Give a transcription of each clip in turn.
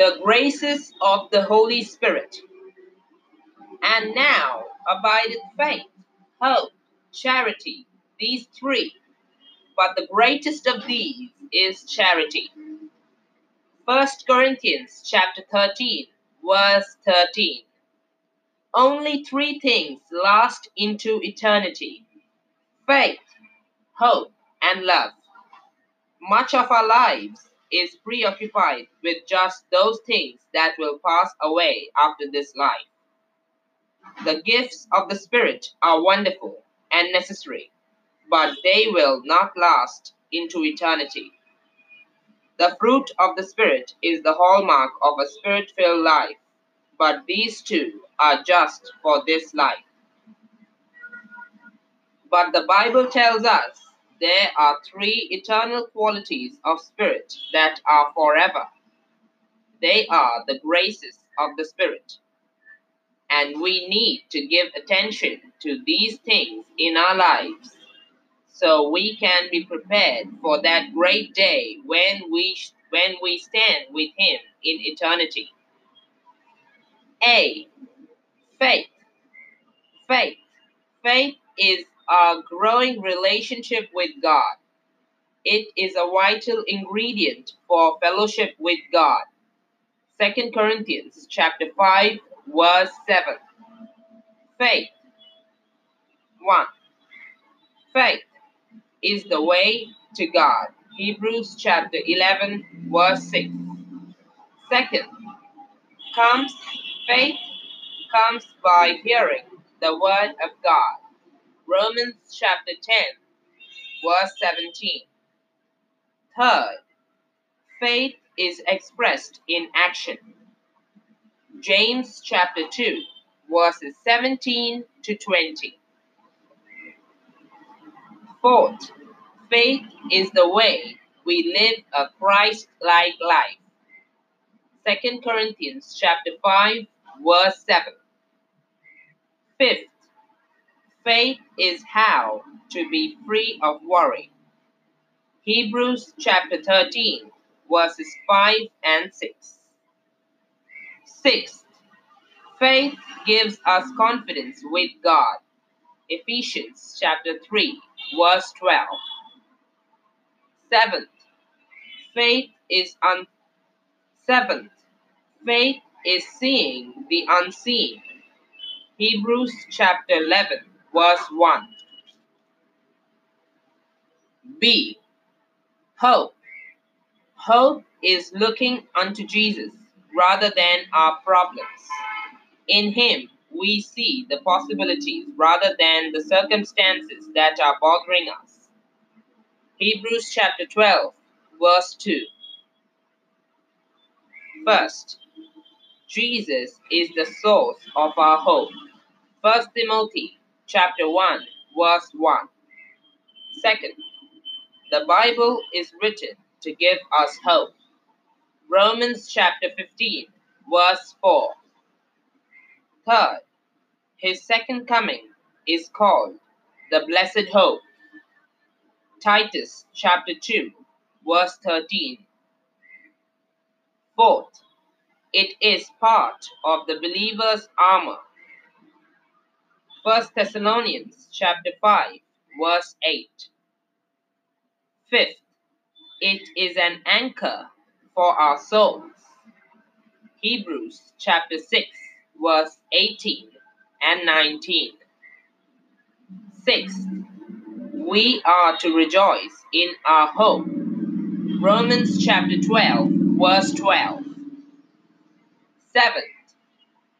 the graces of the Holy Spirit. And now abideth faith, hope, charity, these three. But the greatest of these is charity. 1 Corinthians chapter 13, verse 13. Only three things last into eternity faith, hope, and love. Much of our lives is preoccupied with just those things that will pass away after this life. The gifts of the Spirit are wonderful and necessary, but they will not last into eternity. The fruit of the Spirit is the hallmark of a spirit filled life, but these two are just for this life. But the Bible tells us there are three eternal qualities of spirit that are forever. They are the graces of the Spirit. And we need to give attention to these things in our lives so we can be prepared for that great day when we when we stand with him in eternity. A. Faith. Faith. Faith is our growing relationship with God. It is a vital ingredient for fellowship with God. 2 Corinthians chapter 5 verse 7. Faith. 1. Faith is the way to God. Hebrews chapter 11 verse 6. Second, comes faith comes by hearing the word of God. Romans chapter 10 verse 17. Third, faith is expressed in action. James chapter 2 verses 17 to 20. Fourth, faith is the way we live a Christ-like life. 2 Corinthians chapter 5 verse 7. Fifth, faith is how to be free of worry. Hebrews chapter 13 verses 5 and 6. Sixth, faith gives us confidence with God. Ephesians chapter 3 verse 12. Seventh, faith is un seventh, faith is seeing the unseen. Hebrews chapter 11 verse 1. B. Hope. Hope is looking unto Jesus rather than our problems. In Him, we see the possibilities rather than the circumstances that are bothering us. Hebrews chapter 12, verse 2. First, Jesus is the source of our hope. First Timothy chapter 1, verse 1. Second, the Bible is written to give us hope. Romans chapter 15, verse 4. Third, his second coming is called the blessed hope. Titus chapter 2, verse 13. Fourth, it is part of the believer's armor. First Thessalonians chapter 5, verse 8. Fifth, it is an anchor for our souls. Hebrews chapter 6, verse 18 and 19. Sixth, we are to rejoice in our hope. Romans chapter 12, verse 12. Seventh,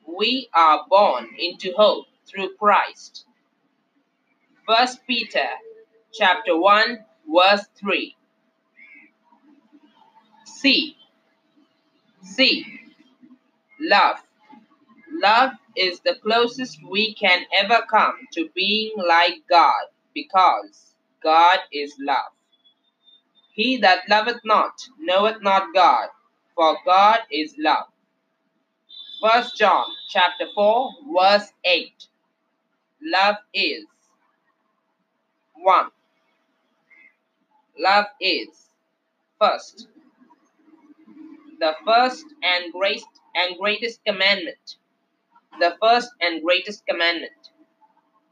we are born into hope through Christ. First Peter chapter 1, verse 3. C. C. Love. Love is the closest we can ever come to being like God because God is love. He that loveth not knoweth not God, for God is love. First John chapter 4 verse 8. Love is 1. Love is first the first and great and greatest commandment. The first and greatest commandment.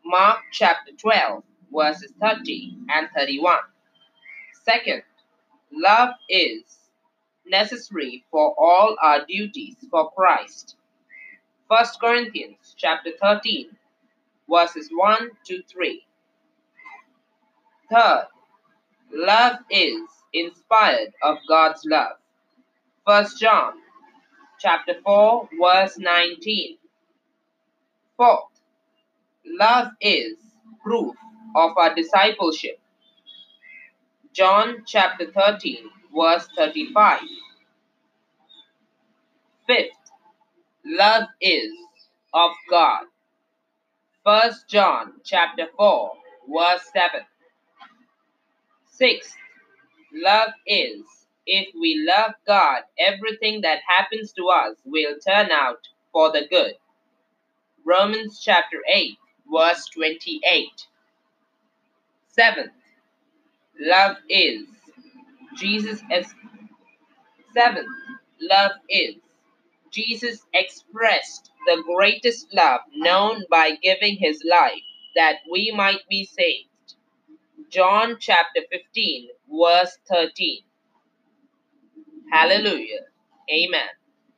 Mark chapter 12, verses 30 and 31. Second, love is necessary for all our duties for Christ. First Corinthians chapter 13, verses 1 to 3. Third, love is inspired of God's love. First John chapter 4 verse 19. Fourth, love is proof of our discipleship. John chapter 13 verse 35. Fifth, love is of God. First John chapter 4 verse 7. Sixth, love is if we love God, everything that happens to us will turn out for the good. Romans chapter 8 verse 28. Seventh, love is Jesus seventh, love is Jesus expressed the greatest love known by giving his life that we might be saved. John chapter 15, verse 13. Hallelujah. Amen.